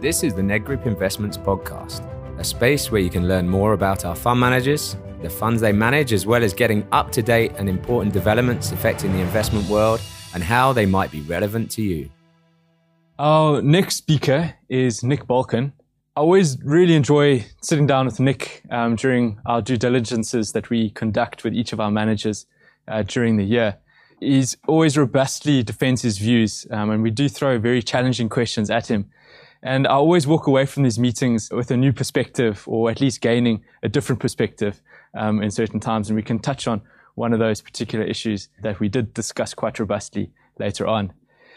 This is the Nedgroup Investments Podcast, a space where you can learn more about our fund managers, the funds they manage, as well as getting up to date and important developments affecting the investment world and how they might be relevant to you. Our next speaker is Nick Balkin. I always really enjoy sitting down with Nick um, during our due diligences that we conduct with each of our managers uh, during the year. He's always robustly defends his views, um, and we do throw very challenging questions at him. And I always walk away from these meetings with a new perspective, or at least gaining a different perspective um, in certain times. And we can touch on one of those particular issues that we did discuss quite robustly later on.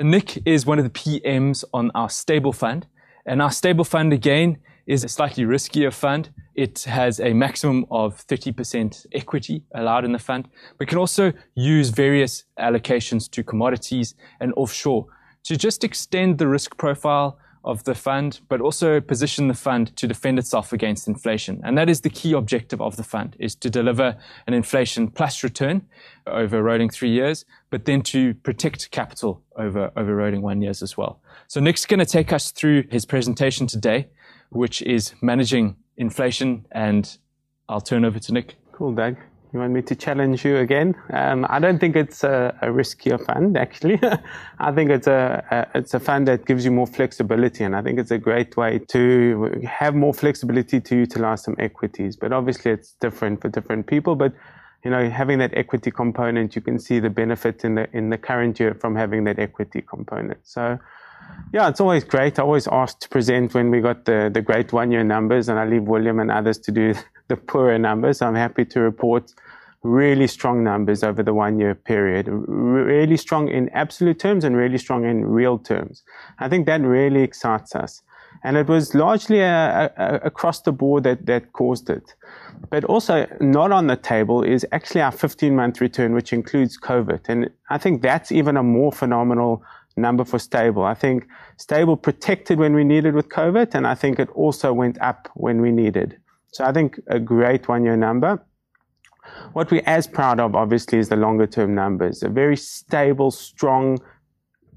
Nick is one of the PMs on our stable fund. And our stable fund, again, is a slightly riskier fund. It has a maximum of 30% equity allowed in the fund, but can also use various allocations to commodities and offshore to just extend the risk profile of the fund, but also position the fund to defend itself against inflation. And that is the key objective of the fund, is to deliver an inflation plus return over rolling three years, but then to protect capital over, over rolling one years as well. So Nick's going to take us through his presentation today, which is managing inflation. And I'll turn over to Nick. Cool, Doug. You want me to challenge you again? Um, I don't think it's a, a riskier fund, actually. I think it's a, a, it's a fund that gives you more flexibility, and I think it's a great way to have more flexibility to utilize some equities. But obviously, it's different for different people. But you know, having that equity component, you can see the benefit in the in the current year from having that equity component. So yeah, it's always great. I always ask to present when we got the, the great one year numbers, and I leave William and others to do the poorer numbers. I'm happy to report really strong numbers over the one year period, really strong in absolute terms and really strong in real terms. I think that really excites us. And it was largely across the board that, that caused it. But also, not on the table is actually our 15 month return, which includes COVID. And I think that's even a more phenomenal number for stable. I think stable protected when we needed with COVID, and I think it also went up when we needed. So I think a great one year number. What we're as proud of, obviously, is the longer term numbers. A very stable, strong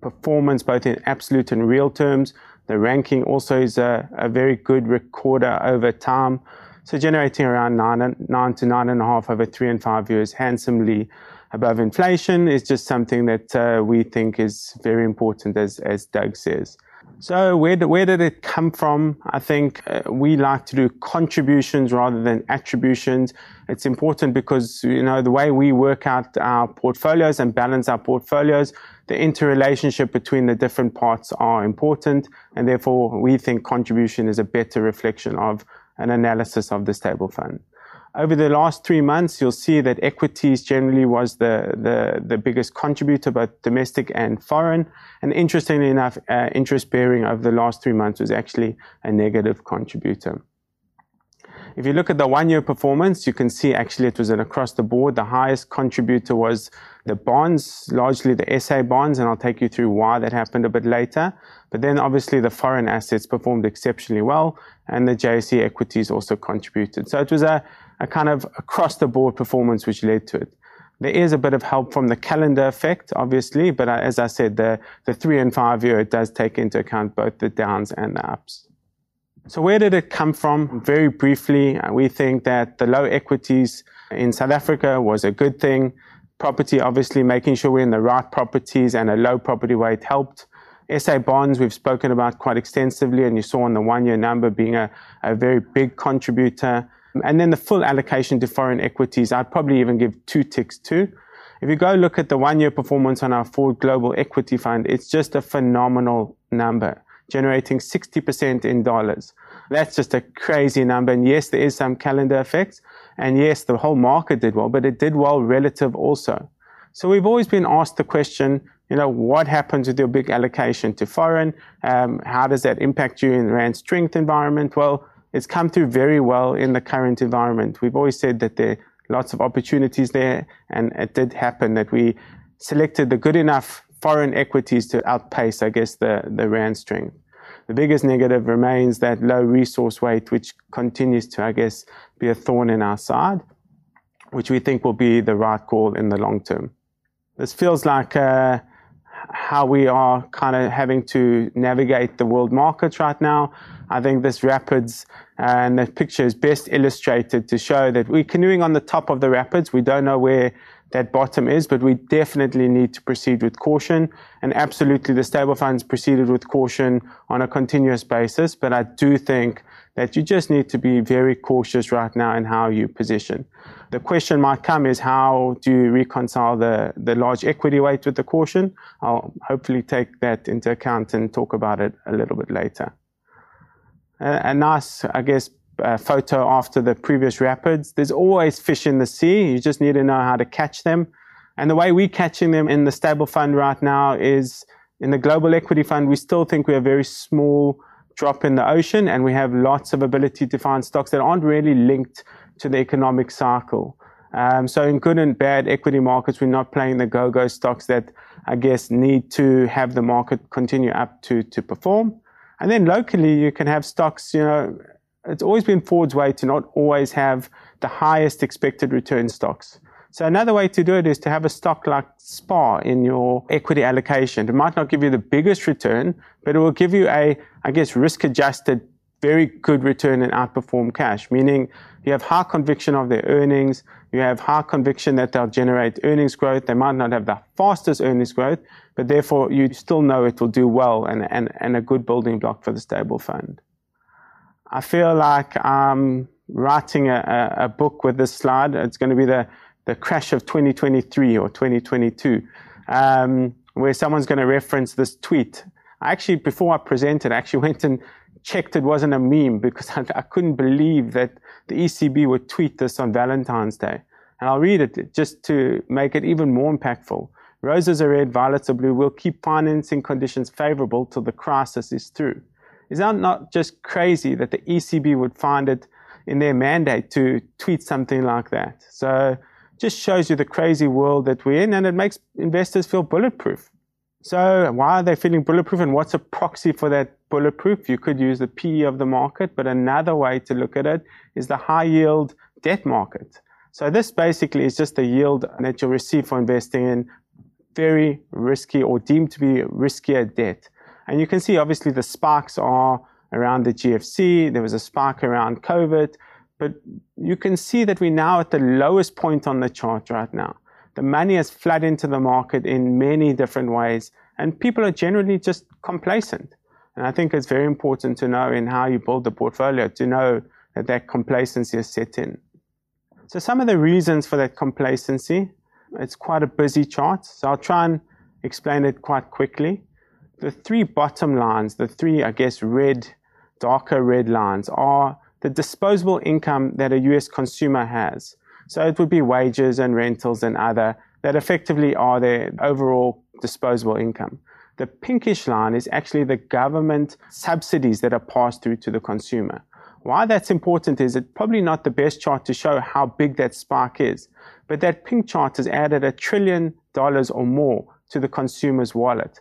performance, both in absolute and real terms. The ranking also is a, a very good recorder over time. So generating around nine, nine to nine and a half over three and five years handsomely above inflation is just something that uh, we think is very important, as, as Doug says. So where did, where did it come from? I think uh, we like to do contributions rather than attributions. It's important because, you know, the way we work out our portfolios and balance our portfolios, the interrelationship between the different parts are important. And therefore we think contribution is a better reflection of an analysis of the stable fund. Over the last three months, you'll see that equities generally was the, the, the biggest contributor, both domestic and foreign. And interestingly enough, uh, interest bearing over the last three months was actually a negative contributor. If you look at the one year performance, you can see actually it was an across the board. The highest contributor was the bonds, largely the SA bonds, and I'll take you through why that happened a bit later. But then obviously the foreign assets performed exceptionally well, and the JSE equities also contributed. So it was a, a kind of across the board performance which led to it. There is a bit of help from the calendar effect, obviously, but uh, as I said, the, the three and five year, it does take into account both the downs and the ups. So where did it come from? Very briefly, uh, we think that the low equities in South Africa was a good thing. Property, obviously, making sure we're in the right properties and a low property weight helped. SA bonds, we've spoken about quite extensively, and you saw on the one year number being a, a very big contributor. And then the full allocation to foreign equities, I'd probably even give two ticks to. If you go look at the one year performance on our Foord Global Equity Fund, it's just a phenomenal number, generating 60% in dollars. That's just a crazy number. And yes, there is some calendar effects. And yes, the whole market did well, but it did well relative also. So we've always been asked the question, you know, what happens with your big allocation to foreign? Um, how does that impact you in the rand strength environment? Well, it's come through very well in the current environment. We've always said that there are lots of opportunities there, and it did happen that we selected the good enough foreign equities to outpace, I guess, the, the rand strength. The biggest negative remains that low resource weight, which continues to, I guess, be a thorn in our side, which we think will be the right call in the long term. This feels like uh, how we are kind of having to navigate the world markets right now. I think this rapids and the picture is best illustrated to show that we're canoeing on the top of the rapids. We don't know where that bottom is, but we definitely need to proceed with caution. And absolutely, the stable funds proceeded with caution on a continuous basis. But I do think that you just need to be very cautious right now in how you position. The question might come is how do you reconcile the, the large equity weight with the caution? I'll hopefully take that into account and talk about it a little bit later. A, a nice, I guess, uh, photo after the previous rapids. There's always fish in the sea. You just need to know how to catch them. And the way we're catching them in the stable fund right now is in the global equity fund, we still think we're a very small drop in the ocean and we have lots of ability to find stocks that aren't really linked to the economic cycle. Um, so in good and bad equity markets, we're not playing the go-go stocks that I guess need to have the market continue up to, to perform. And then locally, you can have stocks, you know, it's always been Foord's way to not always have the highest expected return stocks. So another way to do it is to have a stock like SPAR in your equity allocation. It might not give you the biggest return, but it will give you a, I guess, risk adjusted, very good return and outperform cash, meaning you have high conviction of their earnings. You have high conviction that they'll generate earnings growth. They might not have the fastest earnings growth, but therefore you still know it will do well and, and, and a good building block for the stable fund. I feel like I'm writing a, a, book with this slide. It's going to be the, the crash of 2023 or 2022, um, where someone's going to reference this tweet. I actually, before I presented, I actually went and checked it wasn't a meme because I, I couldn't believe that the ECB would tweet this on Valentine's Day. And I'll read it just to make it even more impactful. Roses are red, violets are blue. We'll keep financing conditions favorable till the crisis is through. Is that not just crazy that the ECB would find it in their mandate to tweet something like that? So just shows you the crazy world that we're in and it makes investors feel bulletproof. So why are they feeling bulletproof and what's a proxy for that bulletproof? You could use the PE of the market, but another way to look at it is the high yield debt market. So this basically is just the yield that you'll receive for investing in very risky or deemed to be riskier debt. And you can see obviously the sparks are around the GFC. There was a spark around COVID, but you can see that we're now at the lowest point on the chart right now. The money has flooded into the market in many different ways, and people are generally just complacent. And I think it's very important to know in how you build the portfolio to know that that complacency is set in. So some of the reasons for that complacency, it's quite a busy chart. So I'll try and explain it quite quickly the three bottom lines, the three, I guess, red, darker red lines, are the disposable income that a US consumer has. So it would be wages and rentals and other that effectively are their overall disposable income. The pinkish line is actually the government subsidies that are passed through to the consumer. Why that's important is it's probably not the best chart to show how big that spark is, but that pink chart has added a trillion dollars or more to the consumer's wallet.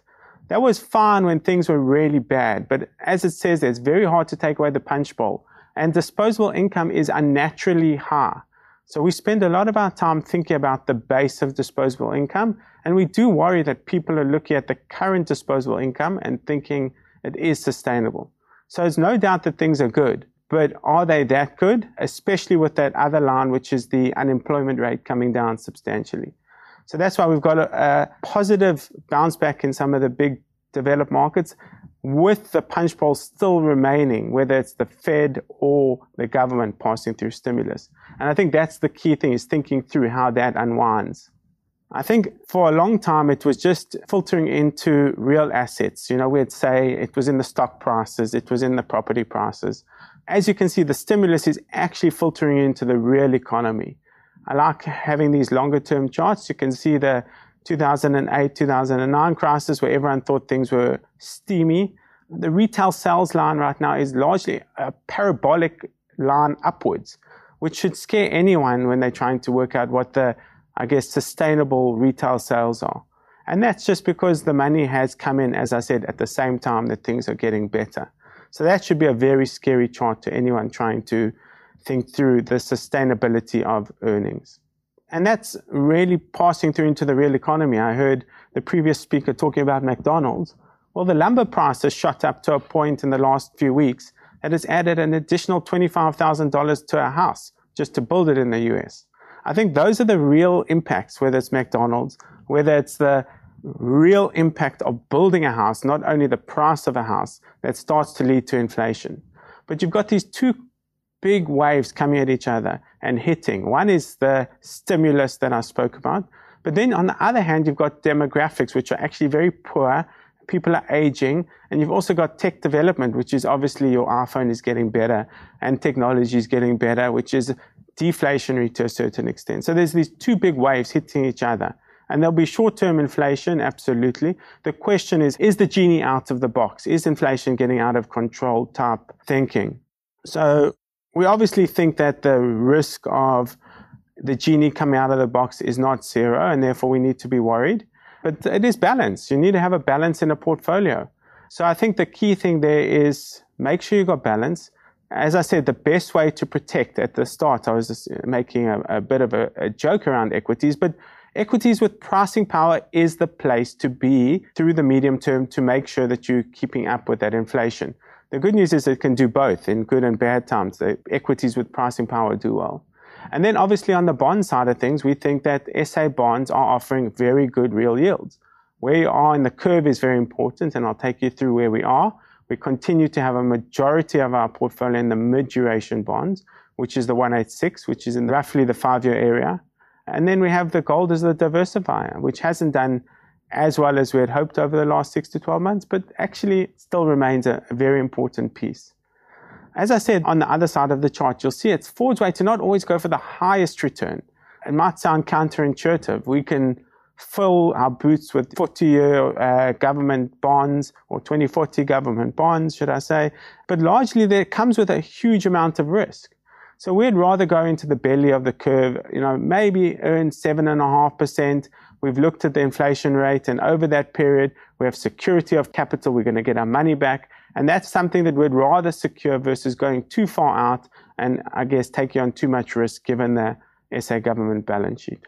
That was fine when things were really bad, but as it says, it's very hard to take away the punch bowl. And disposable income is unnaturally high. So we spend a lot of our time thinking about the base of disposable income, and we do worry that people are looking at the current disposable income and thinking it is sustainable. So it's no doubt that things are good, but are they that good? Especially with that other line, which is the unemployment rate coming down substantially. So that's why we've got a, a positive bounce back in some of the big developed markets with the punch bowl still remaining, whether it's the Fed or the government passing through stimulus. And I think that's the key thing is thinking through how that unwinds. I think for a long time it was just filtering into real assets. You know, we'd say it was in the stock prices, it was in the property prices. As you can see, the stimulus is actually filtering into the real economy. I like having these longer term charts. You can see the 2008, 2009 crisis where everyone thought things were steamy. The retail sales line right now is largely a parabolic line upwards, which should scare anyone when they're trying to work out what the, I guess, sustainable retail sales are. And that's just because the money has come in, as I said, at the same time that things are getting better. So that should be a very scary chart to anyone trying to think through the sustainability of earnings. And that's really passing through into the real economy. I heard the previous speaker talking about McDonald's. Well, the lumber price has shot up to a point in the last few weeks that has added an additional $25,000 to a house just to build it in the US. I think those are the real impacts, whether it's McDonald's, whether it's the real impact of building a house, not only the price of a house, that starts to lead to inflation. But you've got these two big waves coming at each other and hitting. One is the stimulus that I spoke about. But then on the other hand, you've got demographics, which are actually very poor. People are aging. And you've also got tech development, which is obviously your iPhone is getting better and technology is getting better, which is deflationary to a certain extent. So there's these two big waves hitting each other. And there'll be short term inflation, absolutely. The question is, is the genie out of the box? Is inflation getting out of control type thinking? So we obviously think that the risk of the genie coming out of the box is not zero, and therefore we need to be worried. But it is balance. You need to have a balance in a portfolio. So I think the key thing there is make sure you got balance. As I said, the best way to protect at the start, I was just making a, a bit of a, a joke around equities, but equities with pricing power is the place to be through the medium term to make sure that you're keeping up with that inflation. The good news is it can do both in good and bad times. The equities with pricing power do well. And then obviously on the bond side of things, we think that SA bonds are offering very good real yields. Where you are in the curve is very important, and I'll take you through where we are. We continue to have a majority of our portfolio in the mid-duration bonds, which is the 186, which is in roughly the five-year area. And then we have the gold as the diversifier, which hasn't done as well as we had hoped over the last six to 12 months, but actually still remains a, a very important piece. As I said, on the other side of the chart, you'll see it's Foord's way to not always go for the highest return. It might sound counterintuitive. We can fill our boots with 40 year uh, government bonds or 2040 government bonds, should I say. But largely, that comes with a huge amount of risk. So we'd rather go into the belly of the curve, you know, maybe earn 7.5%. We've looked at the inflation rate, and over that period, we have security of capital. We're going to get our money back. And that's something that we'd rather secure versus going too far out and, I guess, taking on too much risk given the SA government balance sheet.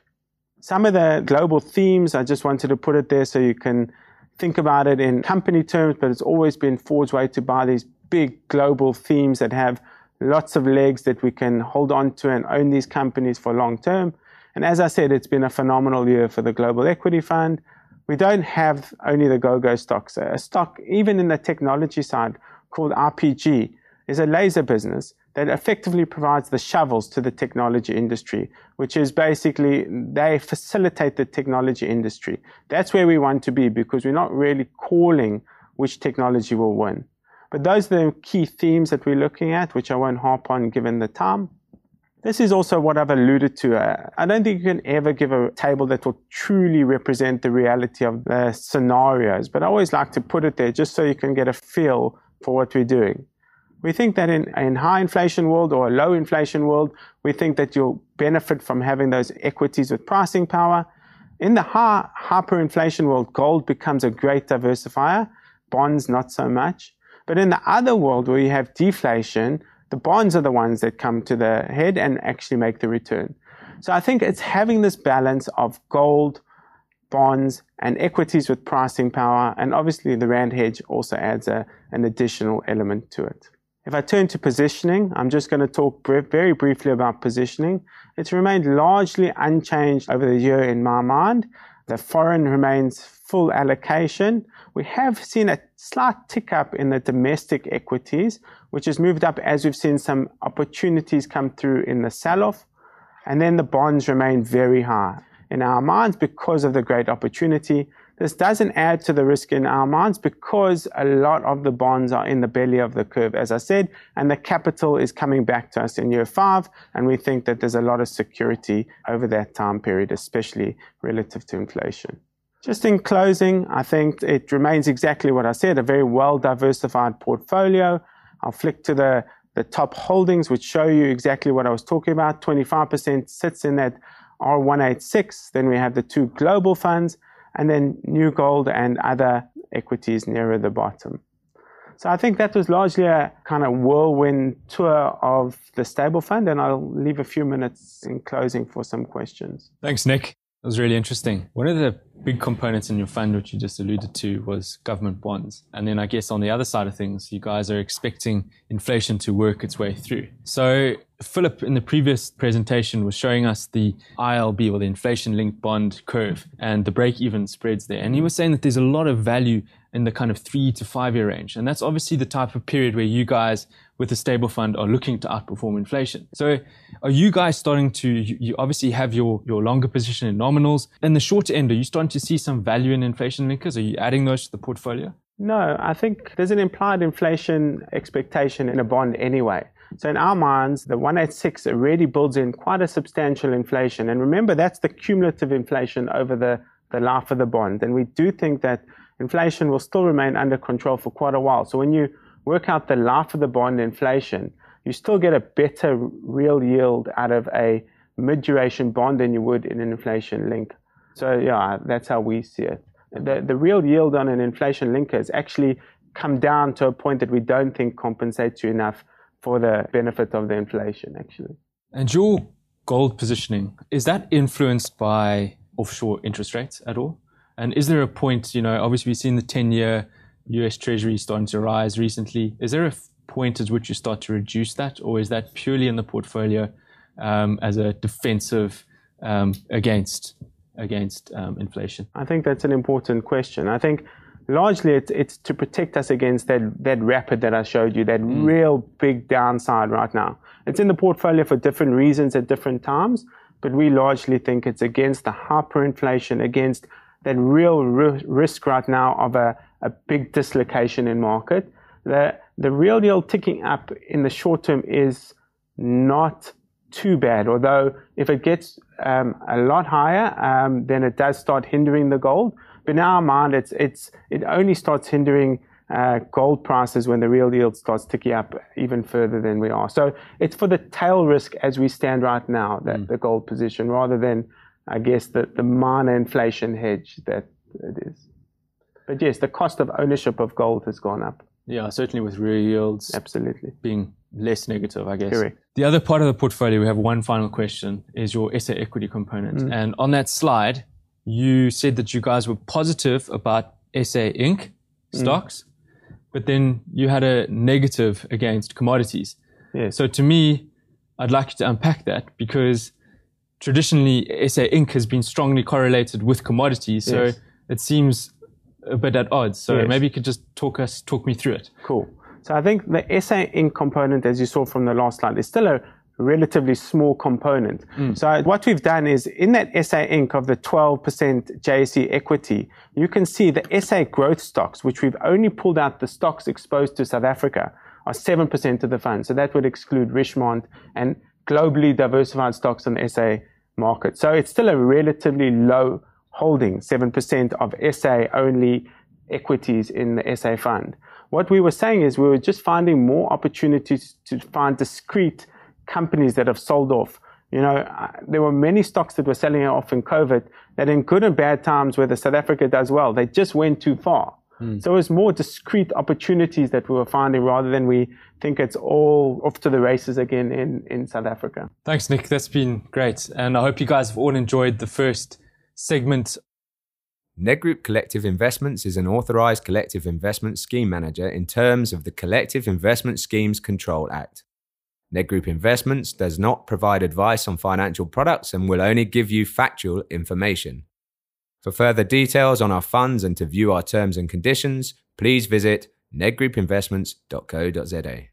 Some of the global themes, I just wanted to put it there so you can think about it in company terms, but it's always been Foord's way to buy these big global themes that have lots of legs that we can hold on to and own these companies for long term. And as I said, it's been a phenomenal year for the Global Equity Fund. We don't have only the go-go stocks. A stock, even in the technology side, called IPG, is a laser business that effectively provides the shovels to the technology industry, which is basically they facilitate the technology industry. That's where we want to be because we're not really calling which technology will win. But those are the key themes that we're looking at, which I won't harp on given the time. This is also what I've alluded to. Uh, I don't think you can ever give a table that will truly represent the reality of the scenarios, but I always like to put it there just so you can get a feel for what we're doing. We think that in a high inflation world or a low inflation world, we think that you'll benefit from having those equities with pricing power. In the high hyperinflation world, gold becomes a great diversifier, bonds not so much. But in the other world where you have deflation, the bonds are the ones that come to the head and actually make the return. So I think it's having this balance of gold, bonds, and equities with pricing power. And obviously, the Rand hedge also adds a, an additional element to it. If I turn to positioning, I'm just going to talk very briefly about positioning. It's remained largely unchanged over the year in my mind. The foreign remains full allocation. We have seen a slight tick up in the domestic equities, which has moved up as we've seen some opportunities come through in the sell off. And then the bonds remain very high in our minds because of the great opportunity. This doesn't add to the risk in our minds because a lot of the bonds are in the belly of the curve, as I said, and the capital is coming back to us in year five. And we think that there's a lot of security over that time period, especially relative to inflation. Just in closing, I think it remains exactly what I said, a very well diversified portfolio. I'll flick to the, the top holdings, which show you exactly what I was talking about. 25% sits in that R186. Then we have the two global funds, and then new gold and other equities nearer the bottom. So I think that was largely a kind of whirlwind tour of the stable fund, and I'll leave a few minutes in closing for some questions. Thanks, Nick. That was really interesting. One of the big components in your fund, which you just alluded to, was government bonds. And then I guess on the other side of things, you guys are expecting inflation to work its way through. So Philip in the previous presentation was showing us the ILB or the inflation linked bond curve and the break even spreads there. And he was saying that there's a lot of value in the kind of three to five year range. And that's obviously the type of period where you guys with a stable fund are looking to outperform inflation. So are you guys starting to, you, obviously have your, your longer position in nominals. In the short end, are you starting to see some value in inflation linkers? Are you adding those to the portfolio? No, I think there's an implied inflation expectation in a bond anyway. So in our minds, the 186 already builds in quite a substantial inflation. And remember, that's the cumulative inflation over the, the life of the bond. And we do think that inflation will still remain under control for quite a while. So when you work out the life of the bond inflation, you still get a better real yield out of a mid-duration bond than you would in an inflation link. So yeah, that's how we see it. The, the real yield on an inflation linker has actually come down to a point that we don't think compensates you enough for the benefit of the inflation, actually. And your gold positioning, is that influenced by offshore interest rates at all? And is there a point, you know, obviously we've seen the 10 year US Treasury starting to rise recently. Is there a point at which you start to reduce that, or is that purely in the portfolio um, as a defensive um, against against um, inflation? I think that's an important question. I think largely it's, it's to protect us against that, that rapid that I showed you, that mm. real big downside right now. It's in the portfolio for different reasons at different times, but we largely think it's against the hyperinflation, against that real risk right now of a, a big dislocation in market. The, the real yield ticking up in the short term is not too bad, although if it gets um, a lot higher, um, then it does start hindering the gold. But in our mind, it's, it's, it only starts hindering uh, gold prices when the real yield starts ticking up even further than we are. So it's for the tail risk as we stand right now, that mm. the gold position, rather than, I guess, the, the minor inflation hedge that it is. But yes, the cost of ownership of gold has gone up. Yeah, certainly with real yields. Absolutely. Being less negative, I guess. Correct. The other part of the portfolio, we have one final question, is your SA equity component. Mm. And on that slide, you said that you guys were positive about SA Inc. Mm. stocks, mm. but then you had a negative against commodities. Yes. So to me, I'd like you to unpack that because traditionally SA Inc. has been strongly correlated with commodities. So yes. it seems a bit at odds. So yes. maybe you could just talk us, talk me through it. Cool. So I think the SA Inc. component, as you saw from the last slide, is still a relatively small component. Mm. So what we've done is in that SA Inc. of the 12% JSE equity, you can see the SA growth stocks, which we've only pulled out the stocks exposed to South Africa, are 7% of the fund. So that would exclude Richemont and globally diversified stocks on the SA market. So it's still a relatively low holding, 7% of SA only equities in the SA fund. What we were saying is we were just finding more opportunities to find discrete companies that have sold off. You know, uh, there were many stocks that were selling off in COVID that in good and bad times, whether South Africa does well, they just went too far. Mm. So it was more discrete opportunities that we were finding rather than we think it's all off to the races again in, in South Africa. Thanks, Nick. That's been great. And I hope you guys have all enjoyed the first segment. Nedgroup Collective Investments is an authorized collective investment scheme manager in terms of the Collective Investment Schemes Control Act. Nedgroup Investments does not provide advice on financial products and will only give you factual information. For further details on our funds and to view our terms and conditions, please visit nedgroupinvestments.co.za.